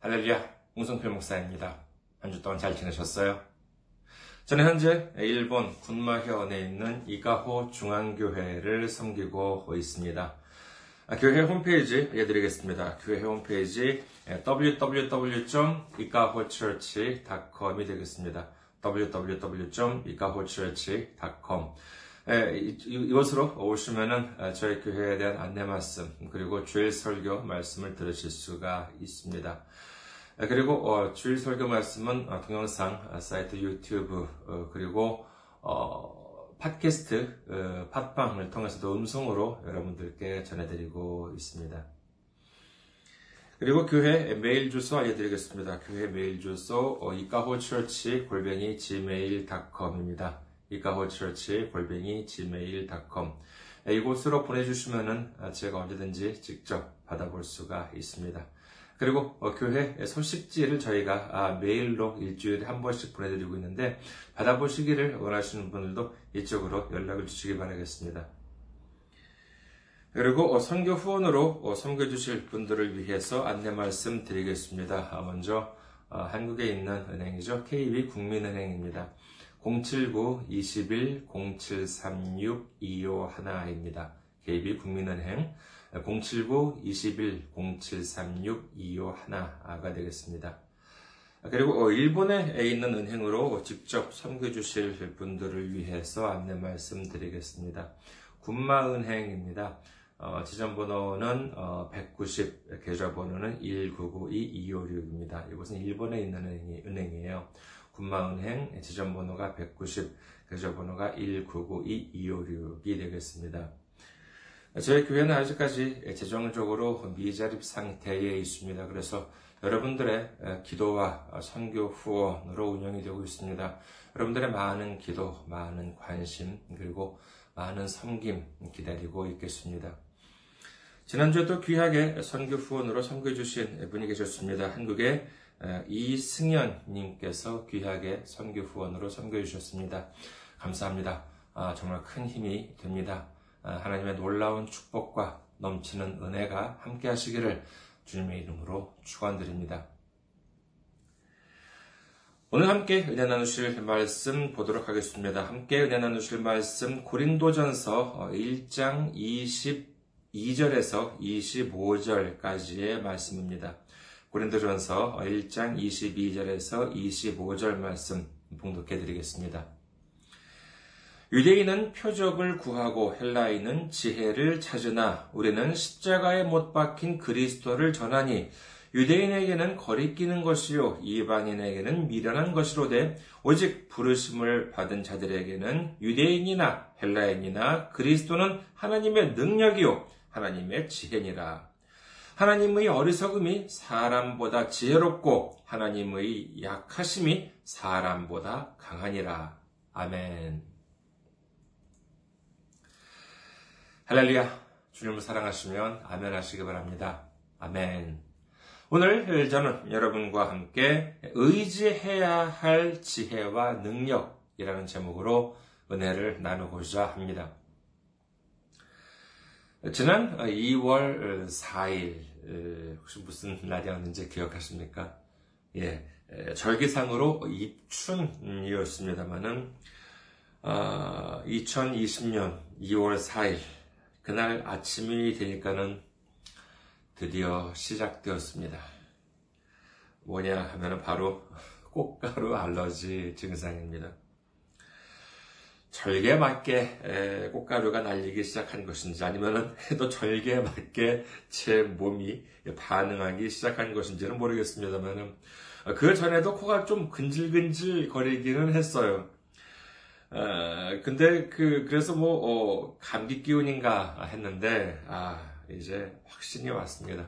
할렐루야, 홍성필 목사입니다. 한 주 동안 잘 지내셨어요? 저는 현재 일본 군마현에 있는 이가호 중앙교회를 섬기고 있습니다. 아, 교회 홈페이지 알려드리겠습니다. 교회 홈페이지 www.ikahochurch.com이 되겠습니다. www.ikahochurch.com 이곳으로 오시면은 저희 교회에 대한 안내 말씀 그리고 주일 설교 말씀을 들으실 수가 있습니다. 그리고 주일 설교 말씀은 동영상 사이트 유튜브 그리고 팟캐스트 팟빵을 통해서도 음성으로 여러분들께 전해드리고 있습니다. 그리고 교회 메일 주소 알려드리겠습니다. 교회 메일 주소 이카호처치 골뱅이 gmail.com입니다. 이카호처치 골뱅이 gmail.com 이곳으로 보내주시면은 제가 언제든지 직접 받아볼 수가 있습니다. 그리고 교회 소식지를 저희가 메일로 일주일에 한 번씩 보내드리고 있는데 받아보시기를 원하시는 분들도 이쪽으로 연락을 주시기 바라겠습니다. 그리고 선교 후원으로 섬겨주실 분들을 위해서 안내 말씀 드리겠습니다. 먼저 한국에 있는 은행이죠. KB 국민은행입니다. 079-21-0736-251입니다. KB 국민은행 079-21-0736-251가 되겠습니다. 그리고 일본에 있는 은행으로 직접 섬겨주실 분들을 위해서 안내 말씀드리겠습니다. 군마은행입니다. 어, 지점번호는 어, 190, 계좌번호는 1992256입니다. 이곳은 일본에 있는 은행이, 은행이에요. 군마은행 지점 번호가 190, 계좌 번호가 1992256이 되겠습니다. 저희 교회는 아직까지 재정적으로 미자립 상태에 있습니다. 그래서 여러분들의 기도와 선교 후원으로 운영이 되고 있습니다. 여러분들의 많은 기도, 많은 관심, 그리고 많은 섬김 기다리고 있겠습니다. 지난주에도 귀하게 선교 후원으로 섬겨주신 분이 계셨습니다. 한국의 이승현님께서 귀하게 선교 후원으로 섬겨주셨습니다. 감사합니다. 아, 정말 큰 힘이 됩니다. 하나님의 놀라운 축복과 넘치는 은혜가 함께 하시기를 주님의 이름으로 축원드립니다. 오늘 함께 은혜 나누실 말씀 보도록 하겠습니다. 함께 은혜 나누실 말씀 고린도전서 1장 22절에서 25절까지의 말씀입니다. 고린도전서 1장 22절에서 25절 말씀 봉독해 드리겠습니다. 유대인은 표적을 구하고 헬라인은 지혜를 찾으나 우리는 십자가에 못 박힌 그리스도를 전하니 유대인에게는 거리끼는 것이요 이방인에게는 미련한 것이로 되 오직 부르심을 받은 자들에게는 유대인이나 헬라인이나 그리스도는 하나님의 능력이요 하나님의 지혜니라. 하나님의 어리석음이 사람보다 지혜롭고 하나님의 약하심이 사람보다 강하니라. 아멘. 할렐루야. 주님을 사랑하시면 아멘 하시기 바랍니다. 아멘. 오늘 저는 여러분과 함께 의지해야 할 지혜와 능력이라는 제목으로 은혜를 나누고자 합니다. 지난 2월 4일, 혹시 무슨 날이었는지 기억하십니까? 예, 절기상으로 입춘이었습니다만은, 2020년 2월 4일, 그날 아침이 되니까는 드디어 시작되었습니다. 뭐냐 하면 바로 꽃가루 알러지 증상입니다. 절개 맞게 꽃가루가 날리기 시작한 것인지 아니면 또 절개 맞게 제 몸이 반응하기 시작한 것인지는 모르겠습니다만 그 전에도 코가 좀 근질근질 거리기는 했어요. 어, 근데 그, 그래서 뭐, 어, 감기 기운인가 했는데, 아, 이제 확신이 왔습니다.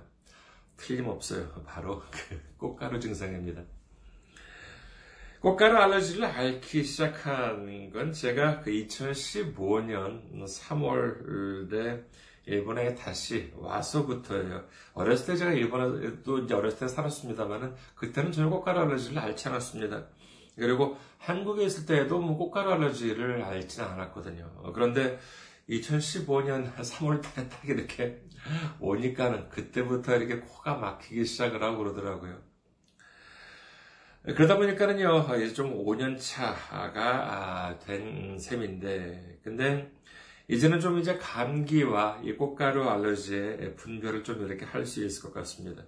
틀림없어요. 바로 그 꽃가루 증상입니다. 꽃가루 알러지를 앓기 시작한 건 제가 그 2015년 3월에 일본에 다시 와서부터예요. 어렸을 때 제가 일본에도 이제 어렸을 때 살았습니다만은 그때는 전혀 꽃가루 알러지를 앓지 않았습니다. 그리고 한국에 있을 때에도 뭐 꽃가루 알러지를 앓지는 않았거든요. 그런데 2015년 3월 달에 딱 이렇게 오니까는 그때부터 이렇게 코가 막히기 시작을 하고 그러더라고요. 그러다 보니까는요, 이제 좀 5년 차가 된 셈인데, 근데 이제는 좀 이제 감기와 이 꽃가루 알러지의 분별을 좀 이렇게 할 수 있을 것 같습니다.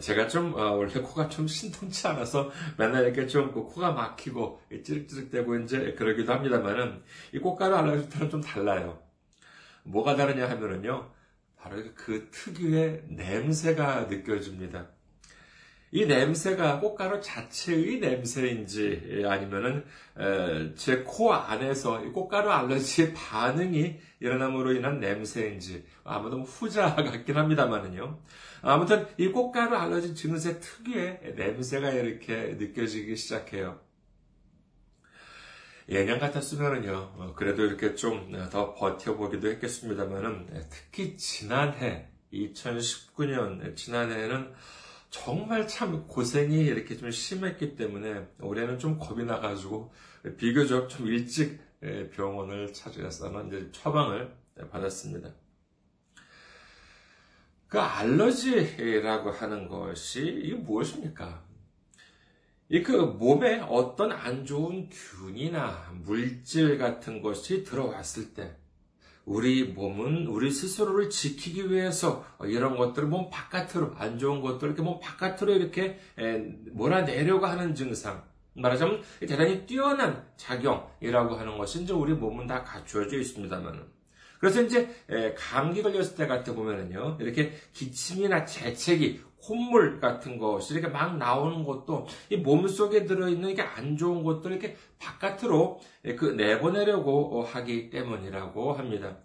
제가 좀 어, 원래 코가 좀 신통치 않아서 맨날 이렇게 좀 그 코가 막히고 찌릿찌릿대고 이제 그러기도 합니다만은 이 꽃가루 알러지와는 좀 달라요. 뭐가 다르냐 하면은요, 바로 그 특유의 냄새가 느껴집니다. 이 냄새가 꽃가루 자체의 냄새인지 아니면은 제 코 안에서 꽃가루 알러지의 반응이 일어남으로 인한 냄새인지 아무도 후자 같긴 합니다만은요. 아무튼 이 꽃가루 알러지 증세 특유의 냄새가 이렇게 느껴지기 시작해요. 예년 같았으면은요, 어, 그래도 이렇게 좀 더 버텨보기도 했겠습니다만은, 특히 지난해, 2019년, 지난해에는 정말 참 고생이 이렇게 좀 심했기 때문에 올해는 좀 겁이 나가지고 비교적 좀 일찍 병원을 찾아서 이제 처방을 받았습니다. 그 알러지라고 하는 것이 이게 무엇입니까? 이 그 몸에 어떤 안 좋은 균이나 물질 같은 것이 들어왔을 때 우리 몸은 우리 스스로를 지키기 위해서 이런 것들을 몸 바깥으로 안 좋은 것들을 이렇게 몸 바깥으로 이렇게 몰아내려고 하는 증상. 말하자면 대단히 뛰어난 작용이라고 하는 것이 이제 우리 몸은 다 갖추어져 있습니다만. 그래서 이제 감기 걸렸을 때 같은 보면은요 이렇게 기침이나 재채기 콧물 같은 것이 이렇게 막 나오는 것도 이 몸속에 들어있는 이게 안 좋은 것들을 이렇게 바깥으로 그 내보내려고 하기 때문이라고 합니다.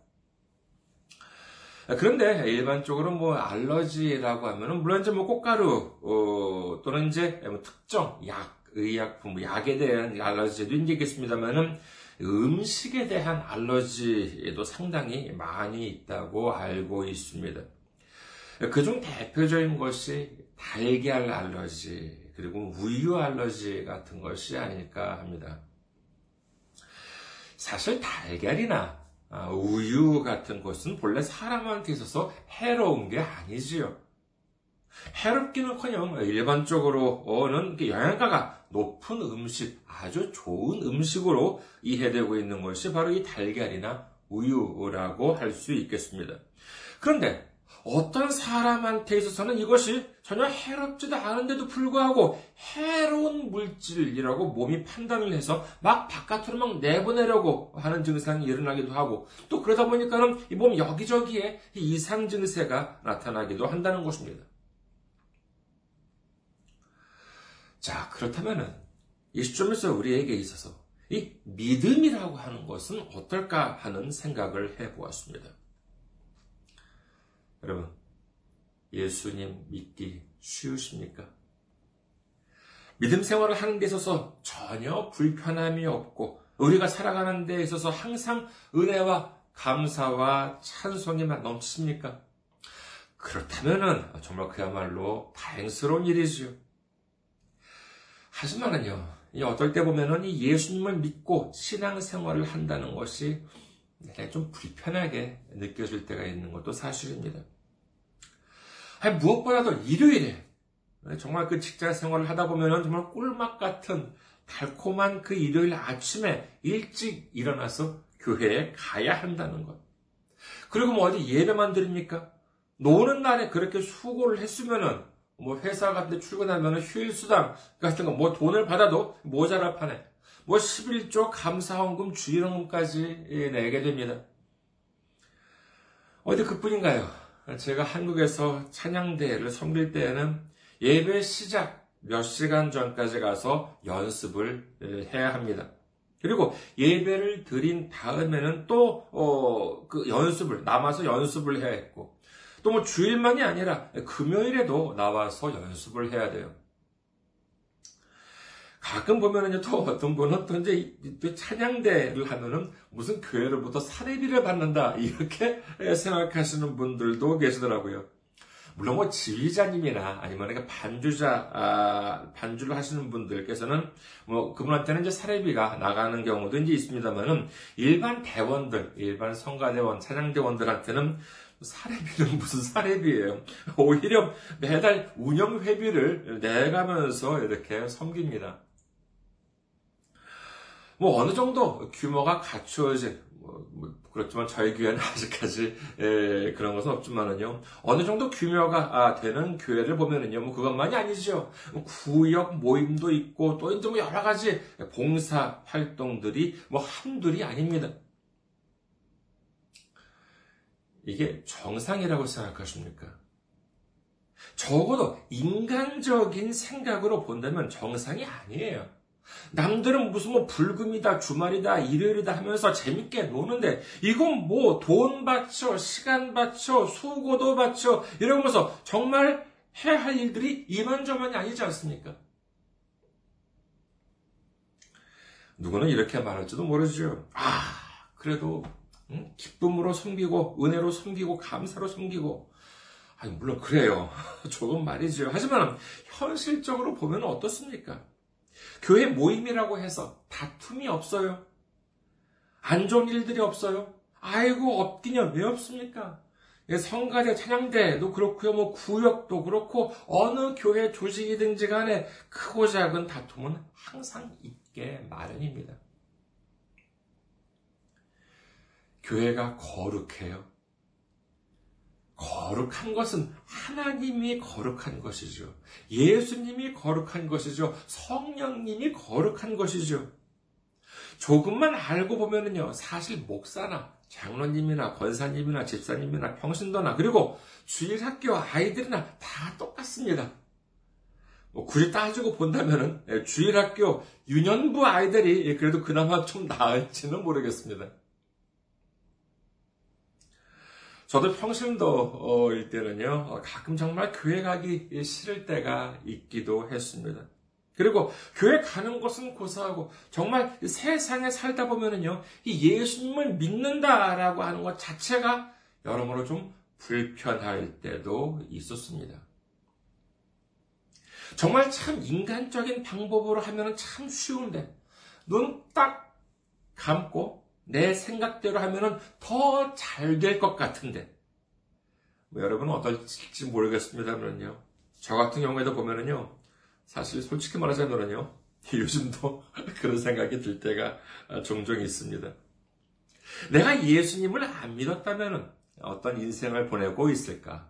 그런데 일반적으로 뭐 알러지라고 하면은 물론 이제 뭐 꽃가루 어, 또는 이제 뭐 특정 약 의약품 뭐 약에 대한 알러지도 있겠습니다만은 음식에 대한 알러지에도 상당히 많이 있다고 알고 있습니다. 그중 대표적인 것이 달걀 알러지, 그리고 우유 알러지 같은 것이 아닐까 합니다. 사실 달걀이나 아, 우유 같은 것은 본래 사람한테 있어서 해로운 게 아니지요. 해롭기는커녕 일반적으로는 영양가가 높은 음식, 아주 좋은 음식으로 이해되고 있는 것이 바로 이 달걀이나 우유라고 할 수 있겠습니다. 그런데 어떤 사람한테 있어서는 이것이 전혀 해롭지도 않은데도 불구하고 해로운 물질이라고 몸이 판단을 해서 막 바깥으로 막 내보내려고 하는 증상이 일어나기도 하고 또 그러다 보니까는 이 몸 여기저기에 이상 증세가 나타나기도 한다는 것입니다. 자, 그렇다면은 이 시점에서 우리에게 있어서 이 믿음이라고 하는 것은 어떨까 하는 생각을 해 보았습니다. 여러분, 예수님 믿기 쉬우십니까? 믿음 생활을 하는 데 있어서 전혀 불편함이 없고, 우리가 살아가는 데 있어서 항상 은혜와 감사와 찬송이 만 넘치십니까? 그렇다면은 정말 그야말로 다행스러운 일이지요. 하지만은요, 어떨 때 보면은 이 예수님을 믿고 신앙생활을 한다는 것이 좀 불편하게 느껴질 때가 있는 것도 사실입니다. 아니, 무엇보다도 일요일에 정말 그 직장 생활을 하다 보면은 정말 꿀맛 같은 달콤한 그 일요일 아침에 일찍 일어나서 교회에 가야 한다는 것. 그리고 뭐 어디 예배만 드립니까? 노는 날에 그렇게 수고를 했으면은 뭐 회사 같은 데 출근하면은 휴일 수당 같은 거 뭐 돈을 받아도 모자라 파네. 뭐 11조 감사원금 주일원금까지 내게 됩니다. 어디 그뿐인가요? 제가 한국에서 찬양대회를 섬길 때에는 예배 시작 몇 시간 전까지 가서 연습을 해야 합니다. 그리고 예배를 드린 다음에는 또, 어, 그 연습을, 남아서 연습을 해야 했고, 또 뭐 주일만이 아니라 금요일에도 나와서 연습을 해야 돼요. 가끔 보면은 또 어떤 분은 또 이제 찬양대를 하면은 무슨 교회로부터 사례비를 받는다 이렇게 생각하시는 분들도 계시더라고요. 물론 뭐 지휘자님이나 아니면 반주자 아, 반주를 하시는 분들께서는 뭐 그분한테는 이제 사례비가 나가는 경우도 이제 있습니다만은 일반 대원들, 일반 성가대원, 찬양대원들한테는 사례비는 무슨 사례비예요? 오히려 매달 운영 회비를 내가면서 이렇게 섬깁니다. 뭐 어느 정도 규모가 갖추어진 뭐, 뭐 그렇지만 저희 교회는 아직까지 에, 그런 것은 없지만은요 어느 정도 규모가 아, 되는 교회를 보면은요 뭐 그것만이 아니죠 뭐 구역 모임도 있고 또 이제 뭐 여러 가지 봉사 활동들이 뭐 한둘이 아닙니다. 이게 정상이라고 생각하십니까? 적어도 인간적인 생각으로 본다면 정상이 아니에요. 남들은 무슨 뭐 불금이다, 주말이다, 일요일이다 하면서 재밌게 노는데, 이건 뭐 돈 바쳐, 시간 바쳐, 수고도 바쳐, 이러면서 정말 해야 할 일들이 이만저만이 아니지 않습니까? 누구는 이렇게 말할지도 모르죠. 아, 그래도 응? 기쁨으로 섬기고 은혜로 섬기고 감사로 섬기고 아니 물론 그래요. 조금 말이죠. 하지만 현실적으로 보면 어떻습니까? 교회 모임이라고 해서 다툼이 없어요. 안 좋은 일들이 없어요. 아이고 없긴요. 왜 없습니까? 예, 성가대 찬양대도 그렇고요. 뭐 구역도 그렇고 어느 교회 조직이든지 간에 크고 작은 다툼은 항상 있게 마련입니다. 교회가 거룩해요. 거룩한 것은 하나님이 거룩한 것이죠. 예수님이 거룩한 것이죠. 성령님이 거룩한 것이죠. 조금만 알고 보면은요, 사실 목사나 장로님이나 권사님이나 집사님이나 평신도나 그리고 주일 학교 아이들이나 다 똑같습니다. 뭐 굳이 따지고 본다면은 예, 주일 학교 유년부 아이들이 그래도 그나마 좀 나을지는 모르겠습니다. 저도 평신도일 때는요, 어, 가끔 정말 교회 가기 싫을 때가 있기도 했습니다. 그리고 교회 가는 것은 고사하고 정말 세상에 살다 보면은요, 이 예수님을 믿는다라고 하는 것 자체가 여러모로 좀 불편할 때도 있었습니다. 정말 참 인간적인 방법으로 하면 참 쉬운데, 눈 딱 감고 내 생각대로 하면은 더 잘 될 것 같은데. 뭐 여러분은 어떨지 모르겠습니다만요. 저 같은 경우에도 보면은요. 사실 솔직히 말하자면요. 요즘도 그런 생각이 들 때가 종종 있습니다. 내가 예수님을 안 믿었다면 어떤 인생을 보내고 있을까?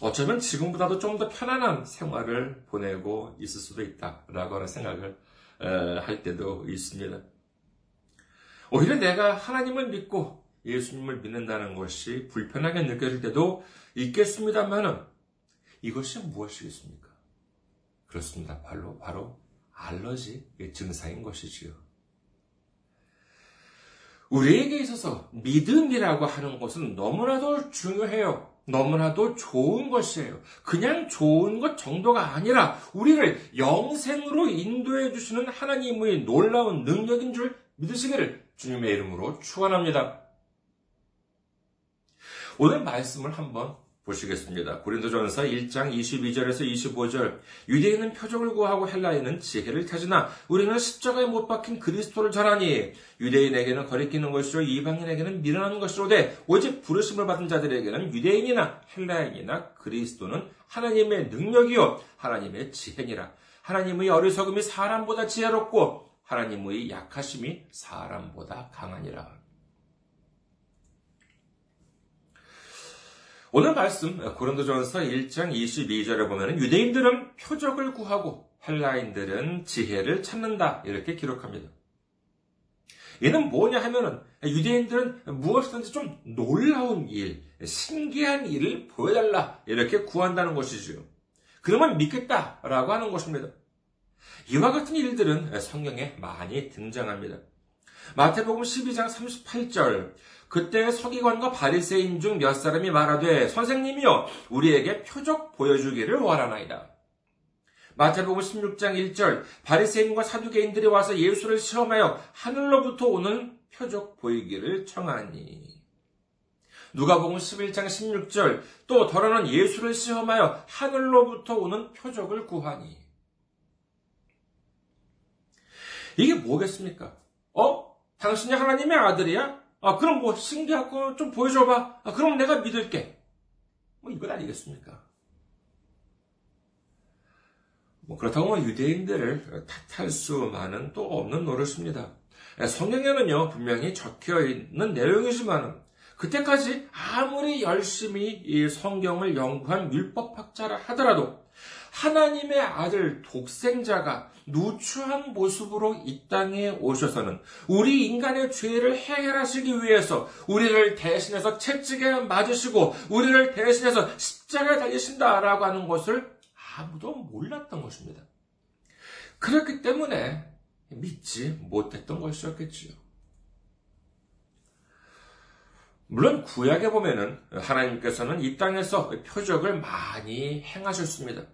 어쩌면 지금보다도 좀 더 편안한 생활을 보내고 있을 수도 있다라고 하는 생각을 할 때도 있습니다. 오히려 내가 하나님을 믿고 예수님을 믿는다는 것이 불편하게 느껴질 때도 있겠습니다만은 이것이 무엇이겠습니까? 그렇습니다. 바로, 바로 알러지 증상인 것이지요. 우리에게 있어서 믿음이라고 하는 것은 너무나도 중요해요. 너무나도 좋은 것이에요. 그냥 좋은 것 정도가 아니라 우리를 영생으로 인도해 주시는 하나님의 놀라운 능력인 줄 믿으시기를 주님의 이름으로 축원합니다. 오늘 말씀을 한번 보시겠습니다. 고린도전서 1장 22절에서 25절 유대인은 표적을 구하고 헬라인은 지혜를 타지나 우리는 십자가에 못 박힌 그리스도를 전하니 유대인에게는 거리끼는 것이요 이방인에게는 미련한 것이로 되 오직 부르심을 받은 자들에게는 유대인이나 헬라인이나 그리스도는 하나님의 능력이요 하나님의 지혜니라 하나님의 어리석음이 사람보다 지혜롭고 하나님의 약하심이 사람보다 강하니라. 오늘 말씀 고린도전서 1장 22절에 보면 유대인들은 표적을 구하고 헬라인들은 지혜를 찾는다 이렇게 기록합니다. 이는 뭐냐 하면은 유대인들은 무엇이든지 좀 놀라운 일, 신기한 일을 보여달라 이렇게 구한다는 것이지요. 그러면 믿겠다라고 하는 것입니다. 이와 같은 일들은 성경에 많이 등장합니다. 마태복음 12장 38절 그때 서기관과 바리새인 중 몇 사람이 말하되 선생님이여 우리에게 표적 보여주기를 원하나이다. 마태복음 16장 1절 바리새인과 사두개인들이 와서 예수를 시험하여 하늘로부터 오는 표적 보이기를 청하니 누가복음 11장 16절 또 더러는 예수를 시험하여 하늘로부터 오는 표적을 구하니 이게 뭐겠습니까? 어? 당신이 하나님의 아들이야? 아, 그럼 뭐 신기하고 좀 보여줘봐. 아, 그럼 내가 믿을게. 뭐 이것 아니겠습니까? 뭐 그렇다고 뭐 유대인들을 탓할 수만은 또 없는 노릇입니다. 성경에는요 분명히 적혀 있는 내용이지만 그때까지 아무리 열심히 이 성경을 연구한 율법학자라 하더라도 하나님의 아들 독생자가 누추한 모습으로 이 땅에 오셔서는 우리 인간의 죄를 해결하시기 위해서 우리를 대신해서 채찍에 맞으시고 우리를 대신해서 십자가에 달리신다라고 하는 것을 아무도 몰랐던 것입니다. 그렇기 때문에 믿지 못했던 것이었겠지요. 물론 구약에 보면은 하나님께서는 이 땅에서 표적을 많이 행하셨습니다.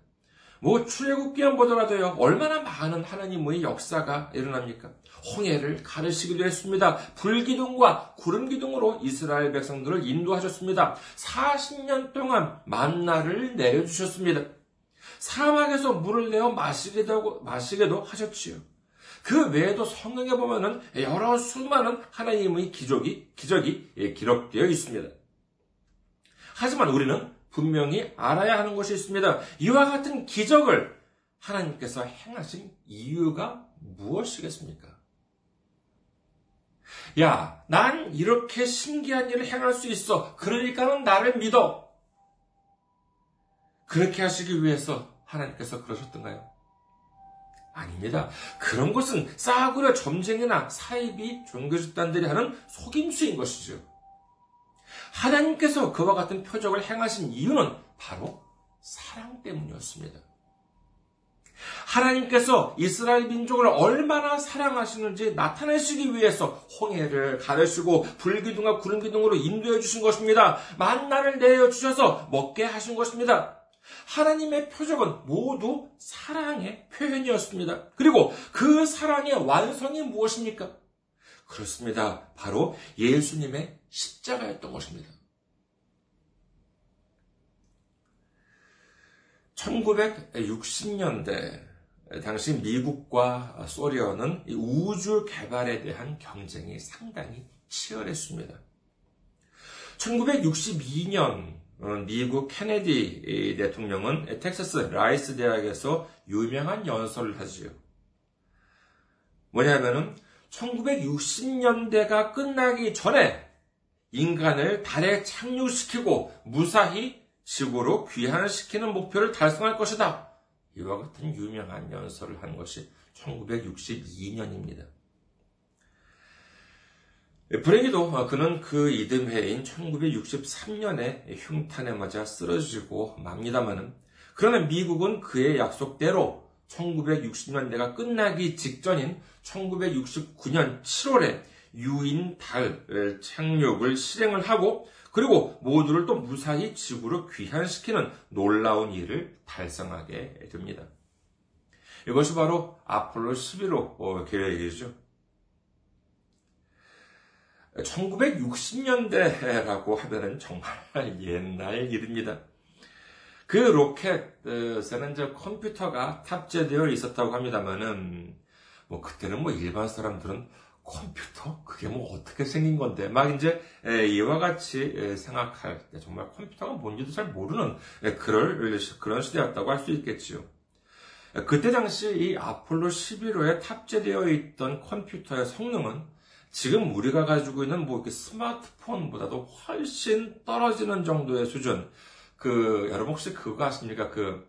뭐 출애굽기만 보더라도요 얼마나 많은 하나님의 역사가 일어납니까? 홍해를 가르시기도 했습니다. 불기둥과 구름기둥으로 이스라엘 백성들을 인도하셨습니다. 40년 동안 만나를 내려주셨습니다. 사막에서 물을 내어 마시게도, 마시게도 하셨지요. 그 외에도 성경에 보면은 여러 수많은 하나님의 기적이, 기적이 예, 기록되어 있습니다. 하지만 우리는 분명히 알아야 하는 것이 있습니다. 이와 같은 기적을 하나님께서 행하신 이유가 무엇이겠습니까? 야, 난 이렇게 신기한 일을 행할 수 있어. 그러니까는 나를 믿어. 그렇게 하시기 위해서 하나님께서 그러셨던가요? 아닙니다. 그런 것은 싸구려 점쟁이나 사이비 종교 집단들이 하는 속임수인 것이죠. 하나님께서 그와 같은 표적을 행하신 이유는 바로 사랑 때문이었습니다. 하나님께서 이스라엘 민족을 얼마나 사랑하시는지 나타내시기 위해서 홍해를 가르시고 불기둥과 구름기둥으로 인도해 주신 것입니다. 만나를 내어 주셔서 먹게 하신 것입니다. 하나님의 표적은 모두 사랑의 표현이었습니다. 그리고 그 사랑의 완성이 무엇입니까? 그렇습니다. 바로 예수님의 십자가였던 것입니다. 1960년대 당시 미국과 소련은 우주 개발에 대한 경쟁이 상당히 치열했습니다. 1962년 미국 케네디 대통령은 텍사스 라이스 대학에서 유명한 연설을 하지요. 뭐냐면은 1960년대가 끝나기 전에 인간을 달에 착륙시키고 무사히 지구로 귀환시키는 목표를 달성할 것이다. 이와 같은 유명한 연설을 한 것이 1962년입니다. 브레이도 그는 그 이듬해인 1963년에 흉탄에 맞아 쓰러지고 맙니다마는 그러나 미국은 그의 약속대로 1960년대가 끝나기 직전인 1969년 7월에 유인 달 착륙을 실행을 하고 그리고 모두를 또 무사히 지구로 귀환시키는 놀라운 일을 달성하게 됩니다. 이것이 바로 아폴로 11호 계획이죠. 1960년대라고 하면은 정말 옛날 일입니다. 그 로켓에는 이제 컴퓨터가 탑재되어 있었다고 합니다만은 뭐 그때는 뭐 일반 사람들은 컴퓨터 그게 뭐 어떻게 생긴 건데 막 이제 이와 같이 생각할 때 정말 컴퓨터가 뭔지도 잘 모르는 그럴 그런 시대였다고 할 수 있겠지요. 그때 당시 이 아폴로 11호에 탑재되어 있던 컴퓨터의 성능은 지금 우리가 가지고 있는 뭐 이렇게 스마트폰보다도 훨씬 떨어지는 정도의 수준. 그, 여러분 혹시 그거 아십니까? 그,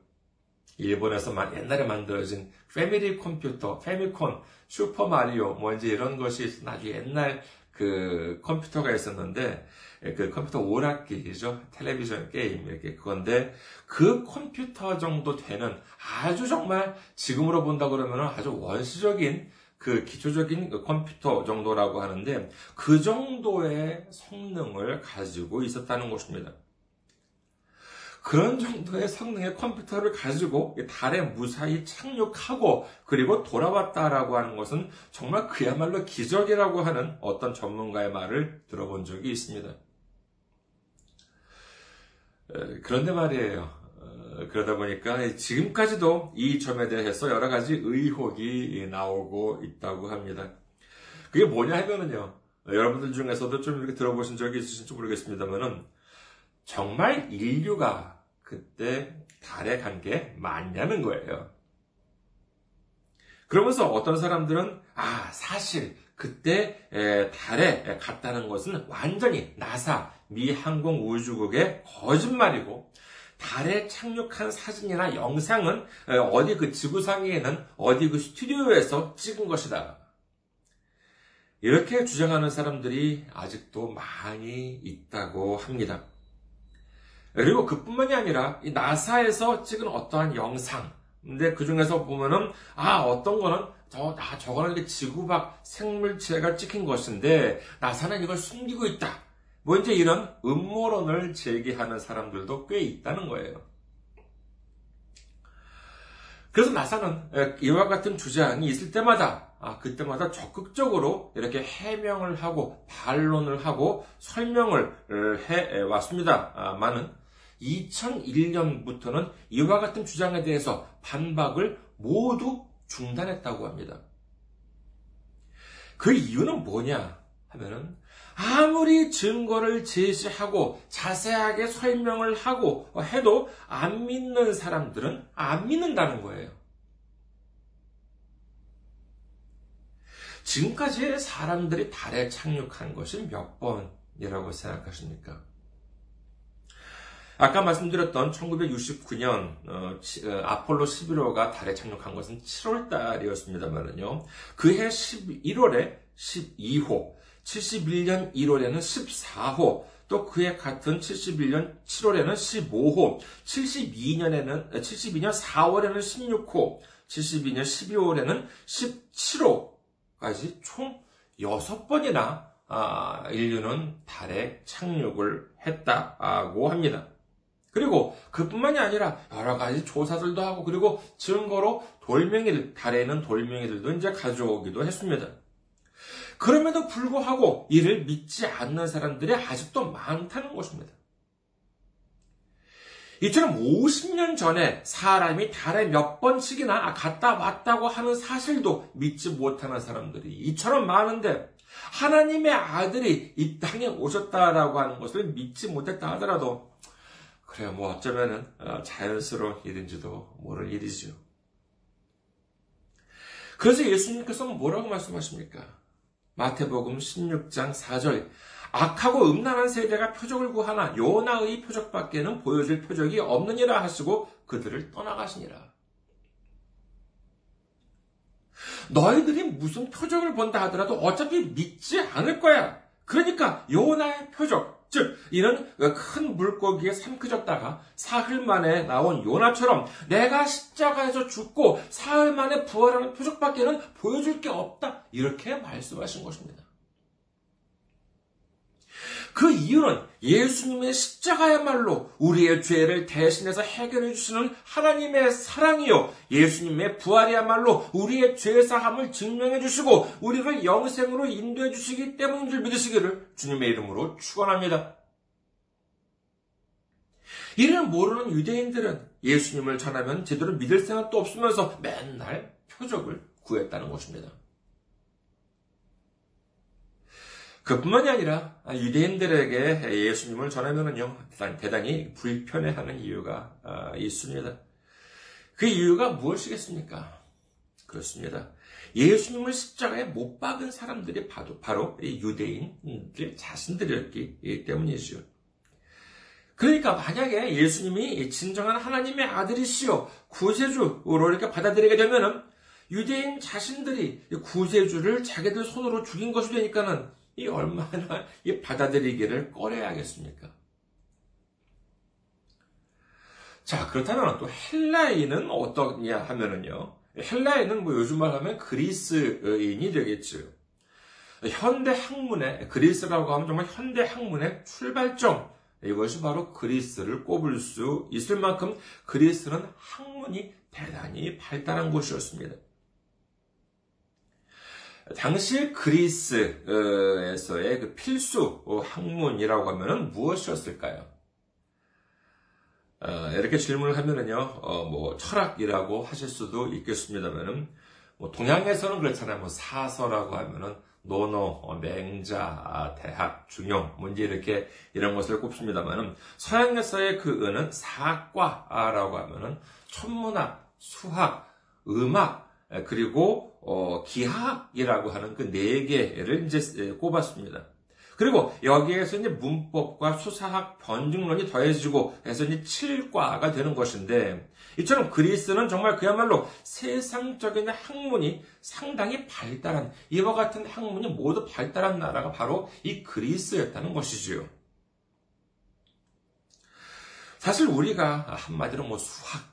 일본에서 옛날에 만들어진 패밀리 컴퓨터, 패미콘, 슈퍼 마리오, 뭐 이제 이런 것이 아주 옛날 그 컴퓨터가 있었는데, 그 컴퓨터 오락기죠. 텔레비전 게임, 이렇게 그건데, 그 컴퓨터 정도 되는 아주 정말 지금으로 본다 그러면 아주 원시적인 그 기초적인 그 컴퓨터 정도라고 하는데, 그 정도의 성능을 가지고 있었다는 것입니다. 그런 정도의 성능의 컴퓨터를 가지고 달에 무사히 착륙하고 그리고 돌아왔다라고 하는 것은 정말 그야말로 기적이라고 하는 어떤 전문가의 말을 들어본 적이 있습니다. 그런데 말이에요. 어, 그러다 보니까 지금까지도 이 점에 대해서 여러 가지 의혹이 나오고 있다고 합니다. 그게 뭐냐 하면은요. 여러분들 중에서도 좀 이렇게 들어보신 적이 있으신지 모르겠습니다만은 정말 인류가 그때 달에 간 게 맞냐는 거예요. 그러면서 어떤 사람들은 아 사실 그때 달에 갔다는 것은 완전히 나사 미 항공우주국의 거짓말이고 달에 착륙한 사진이나 영상은 어디 그 지구상에 있는 어디 그 스튜디오에서 찍은 것이다. 이렇게 주장하는 사람들이 아직도 많이 있다고 합니다. 그리고 그뿐만이 아니라 이 나사에서 찍은 어떠한 영상, 근데 그 중에서 보면은 아 어떤 거는 저, 아, 저거는 지구 밖 생물체가 찍힌 것인데 나사는 이걸 숨기고 있다. 뭐 이제 이런 음모론을 제기하는 사람들도 꽤 있다는 거예요. 그래서 나사는 이와 같은 주장이 있을 때마다 아, 그때마다 적극적으로 이렇게 해명을 하고 반론을 하고 설명을 해 왔습니다만은 2001년부터는 이와 같은 주장에 대해서 반박을 모두 중단했다고 합니다. 그 이유는 뭐냐 하면은 아무리 증거를 제시하고 자세하게 설명을 하고 해도 안 믿는 사람들은 안 믿는다는 거예요. 지금까지 사람들이 달에 착륙한 것이 몇 번이라고 생각하십니까? 아까 말씀드렸던 1969년 어, 어, 아폴로 11호가 달에 착륙한 것은 7월 달이었습니다만은요. 그해 11월에 12호, 71년 1월에는 14호, 또 그해 같은 71년 7월에는 15호, 72년에는 72년 4월에는 16호, 72년 12월에는 17호까지 총 6번이나 아, 인류는 달에 착륙을 했다고 합니다. 그리고 그뿐만이 아니라 여러 가지 조사들도 하고 그리고 증거로 돌멩이들, 달에는 돌멩이들도 이제 가져오기도 했습니다. 그럼에도 불구하고 이를 믿지 않는 사람들이 아직도 많다는 것입니다. 이처럼 50년 전에 사람이 달에 몇 번씩이나 갔다 왔다고 하는 사실도 믿지 못하는 사람들이 이처럼 많은데 하나님의 아들이 이 땅에 오셨다라고 하는 것을 믿지 못했다 하더라도 그래요. 뭐 어쩌면은 어, 자연스러운 일인지도 모를 일이죠. 그래서 예수님께서는 뭐라고 말씀하십니까? 마태복음 16장 4절 악하고 음란한 세대가 표적을 구하나 요나의 표적밖에는 보여줄 표적이 없느니라 하시고 그들을 떠나가시니라. 너희들이 무슨 표적을 본다 하더라도 어차피 믿지 않을 거야. 그러니까 요나의 표적, 즉 이런 큰 물고기에 삼켜졌다가 사흘 만에 나온 요나처럼 내가 십자가에서 죽고 사흘 만에 부활하는 표적밖에는 보여줄 게 없다. 이렇게 말씀하신 것입니다. 그 이유는 예수님의 십자가야말로 우리의 죄를 대신해서 해결해 주시는 하나님의 사랑이요. 예수님의 부활이야말로 우리의 죄사함을 증명해 주시고 우리를 영생으로 인도해 주시기 때문인 줄 믿으시기를 주님의 이름으로 축원합니다. 이를 모르는 유대인들은 예수님을 전하면 제대로 믿을 생각도 없으면서 맨날 표적을 구했다는 것입니다. 그뿐만이 아니라 유대인들에게 예수님을 전하면은요 대단히 불편해하는 이유가 아, 있습니다. 그 이유가 무엇이겠습니까? 그렇습니다. 예수님을 십자가에 못 박은 사람들이 바로, 바로 유대인들 자신들이었기 때문이죠. 그러니까 만약에 예수님이 진정한 하나님의 아들이시요 구세주로 이렇게 받아들이게 되면은 유대인 자신들이 구세주를 자기들 손으로 죽인 것이 되니까는 이 얼마나 이 받아들이기를 꺼려야겠습니까? 자, 그렇다면 또 헬라인은 어떠냐 하면은요. 헬라인은 뭐 요즘 말 하면 그리스인이 되겠죠. 현대 학문의, 그리스라고 하면 정말 현대 학문의 출발점. 이것이 바로 그리스를 꼽을 수 있을 만큼 그리스는 학문이 대단히 발달한 곳이었습니다. 당시 그리스에서의 그 필수 학문이라고 하면 무엇이었을까요? 어, 이렇게 질문을 하면은요, 어, 뭐 철학이라고 하실 수도 있겠습니다만은 뭐 동양에서는 그렇잖아요. 뭐 사서라고 하면은 노노, 어, 맹자, 아, 대학, 중용, 문제 이렇게 이런 것을 꼽습니다만은 서양에서의 그 은은 사과라고 하면은 천문학, 수학, 음악, 그리고 어, 기하학이라고 하는 그 네 개를 이제 꼽았습니다. 그리고 여기에서 이제 문법과 수사학 변증론이 더해지고 해서 이제 7과가 되는 것인데 이처럼 그리스는 정말 그야말로 세상적인 학문이 상당히 발달한 이와 같은 학문이 모두 발달한 나라가 바로 이 그리스였다는 것이지요. 사실 우리가 한마디로 뭐 수학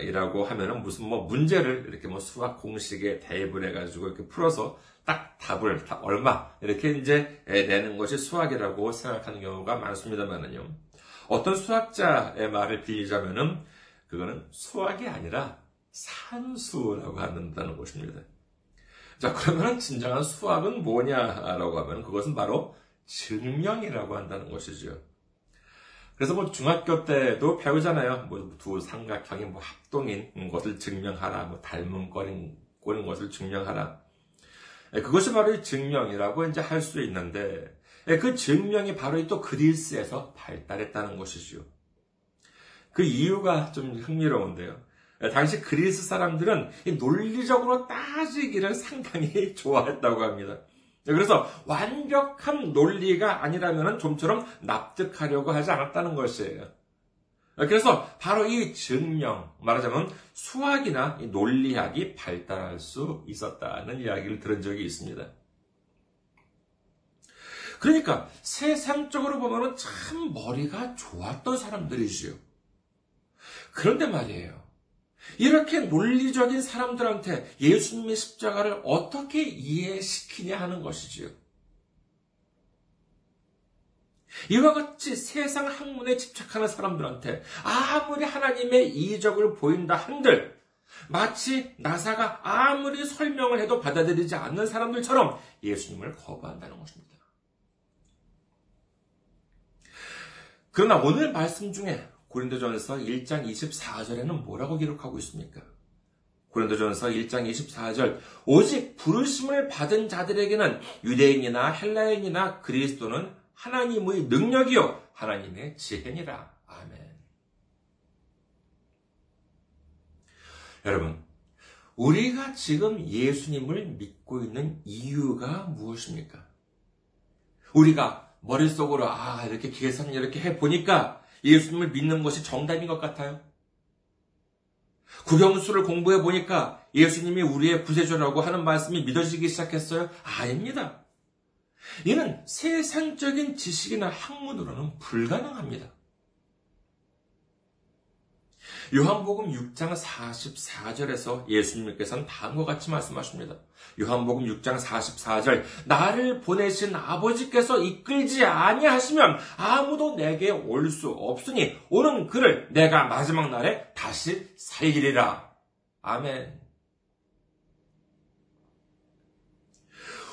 이라고 하면은 무슨 뭐 문제를 이렇게 뭐 수학 공식에 대입을 해가지고 이렇게 풀어서 딱 답을 다 얼마 이렇게 이제 내는 것이 수학이라고 생각하는 경우가 많습니다만은요. 어떤 수학자의 말을 빌리자면은 그거는 수학이 아니라 산수라고 한다는 것입니다. 자, 그러면 진정한 수학은 뭐냐라고 하면 그것은 바로 증명이라고 한다는 것이죠. 그래서 뭐 중학교 때도 배우잖아요. 뭐 두 삼각형이 뭐 합동인 것을 증명하라, 뭐 닮은 꼴인, 꼴인 것을 증명하라. 예, 그것이 바로 이 증명이라고 이제 할 수 있는데, 예, 그 증명이 바로 또 그리스에서 발달했다는 것이죠. 그 이유가 좀 흥미로운데요. 예, 당시 그리스 사람들은 논리적으로 따지기를 상당히 좋아했다고 합니다. 그래서 완벽한 논리가 아니라면 좀처럼 납득하려고 하지 않았다는 것이에요. 그래서 바로 이 증명, 말하자면 수학이나 논리학이 발달할 수 있었다는 이야기를 들은 적이 있습니다. 그러니까 세상적으로 보면 참 머리가 좋았던 사람들이지요. 그런데 말이에요. 이렇게 논리적인 사람들한테 예수님의 십자가를 어떻게 이해시키냐 하는 것이지요. 이와 같이 세상 학문에 집착하는 사람들한테 아무리 하나님의 이적을 보인다 한들 마치 나사가 아무리 설명을 해도 받아들이지 않는 사람들처럼 예수님을 거부한다는 것입니다. 그러나 오늘 말씀 중에 고린도전서 1장 24절에는 뭐라고 기록하고 있습니까? 고린도전서 1장 24절 오직 부르심을 받은 자들에게는 유대인이나 헬라인이나 그리스도는 하나님의 능력이요 하나님의 지혜니라. 아멘. 여러분, 우리가 지금 예수님을 믿고 있는 이유가 무엇입니까? 우리가 머릿속으로 아 이렇게 계산 이렇게 해 보니까 예수님을 믿는 것이 정답인 것 같아요. 구경수를 공부해 보니까 예수님이 우리의 구세주라고 하는 말씀이 믿어지기 시작했어요? 아닙니다. 이는 세상적인 지식이나 학문으로는 불가능합니다. 요한복음 6장 44절에서 예수님께서는 다음과 같이 말씀하십니다. 요한복음 6장 44절 나를 보내신 아버지께서 이끌지 아니하시면 아무도 내게 올 수 없으니 오는 그를 내가 마지막 날에 다시 살리리라. 아멘.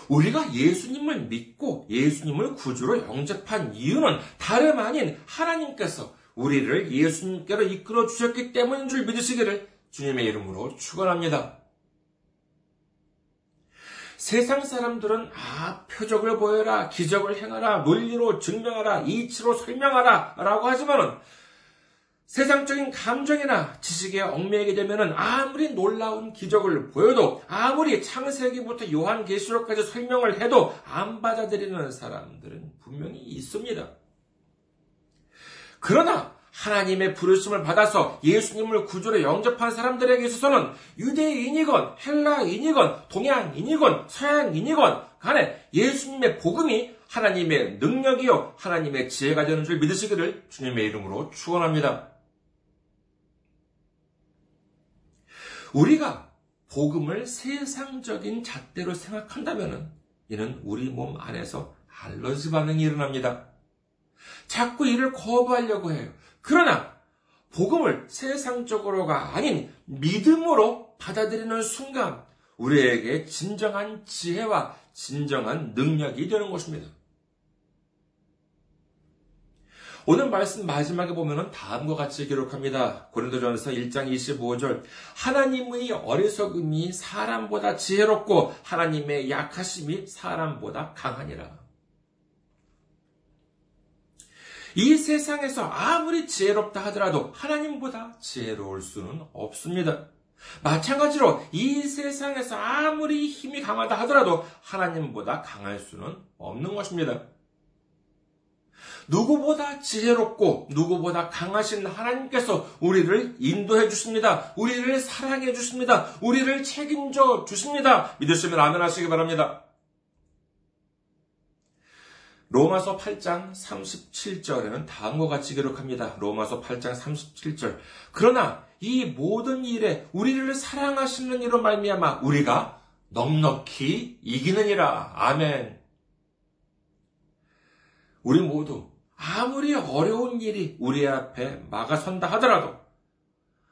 우리가 예수님을 믿고 예수님을 구주로 영접한 이유는 다름 아닌 하나님께서 우리를 예수님께로 이끌어 주셨기 때문인 줄 믿으시기를 주님의 이름으로 축원합니다. 세상 사람들은 아 표적을 보여라, 기적을 행하라, 논리로 증명하라, 이치로 설명하라 라고 하지만은 세상적인 감정이나 지식에 얽매이게 되면은 아무리 놀라운 기적을 보여도 아무리 창세기부터 요한계시록까지 설명을 해도 안 받아들이는 사람들은 분명히 있습니다. 그러나 하나님의 부르심을 받아서 예수님을 구주로 영접한 사람들에게 있어서는 유대인이건 헬라인이건 동양인이건 서양인이건 간에 예수님의 복음이 하나님의 능력이요 하나님의 지혜가 되는 줄 믿으시기를 주님의 이름으로 축원합니다. 우리가 복음을 세상적인 잣대로 생각한다면 이는 우리 몸 안에서 알러지 반응이 일어납니다. 자꾸 이를 거부하려고 해요. 그러나 복음을 세상적으로가 아닌 믿음으로 받아들이는 순간 우리에게 진정한 지혜와 진정한 능력이 되는 것입니다. 오늘 말씀 마지막에 보면은 다음과 같이 기록합니다. 고린도전서 1장 25절 하나님의 어리석음이 사람보다 지혜롭고 하나님의 약하심이 사람보다 강하니라. 이 세상에서 아무리 지혜롭다 하더라도 하나님보다 지혜로울 수는 없습니다. 마찬가지로 이 세상에서 아무리 힘이 강하다 하더라도 하나님보다 강할 수는 없는 것입니다. 누구보다 지혜롭고 누구보다 강하신 하나님께서 우리를 인도해 주십니다. 우리를 사랑해 주십니다. 우리를 책임져 주십니다. 믿으시면 아멘 하시기 바랍니다. 로마서 8장 37절에는 다음과 같이 기록합니다. 로마서 8장 37절. 그러나 이 모든 일에 우리를 사랑하시는 이로 말미암아 우리가 넉넉히 이기느니라. 아멘. 우리 모두 아무리 어려운 일이 우리 앞에 막아선다 하더라도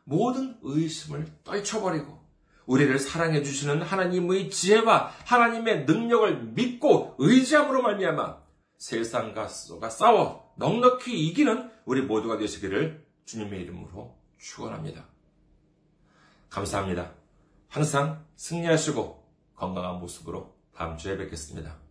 모든 의심을 떨쳐버리고 우리를 사랑해 주시는 하나님의 지혜와 하나님의 능력을 믿고 의지함으로 말미암아 세상과 싸워 넉넉히 이기는 우리 모두가 되시기를 주님의 이름으로 축원합니다. 감사합니다. 항상 승리하시고 건강한 모습으로 다음 주에 뵙겠습니다.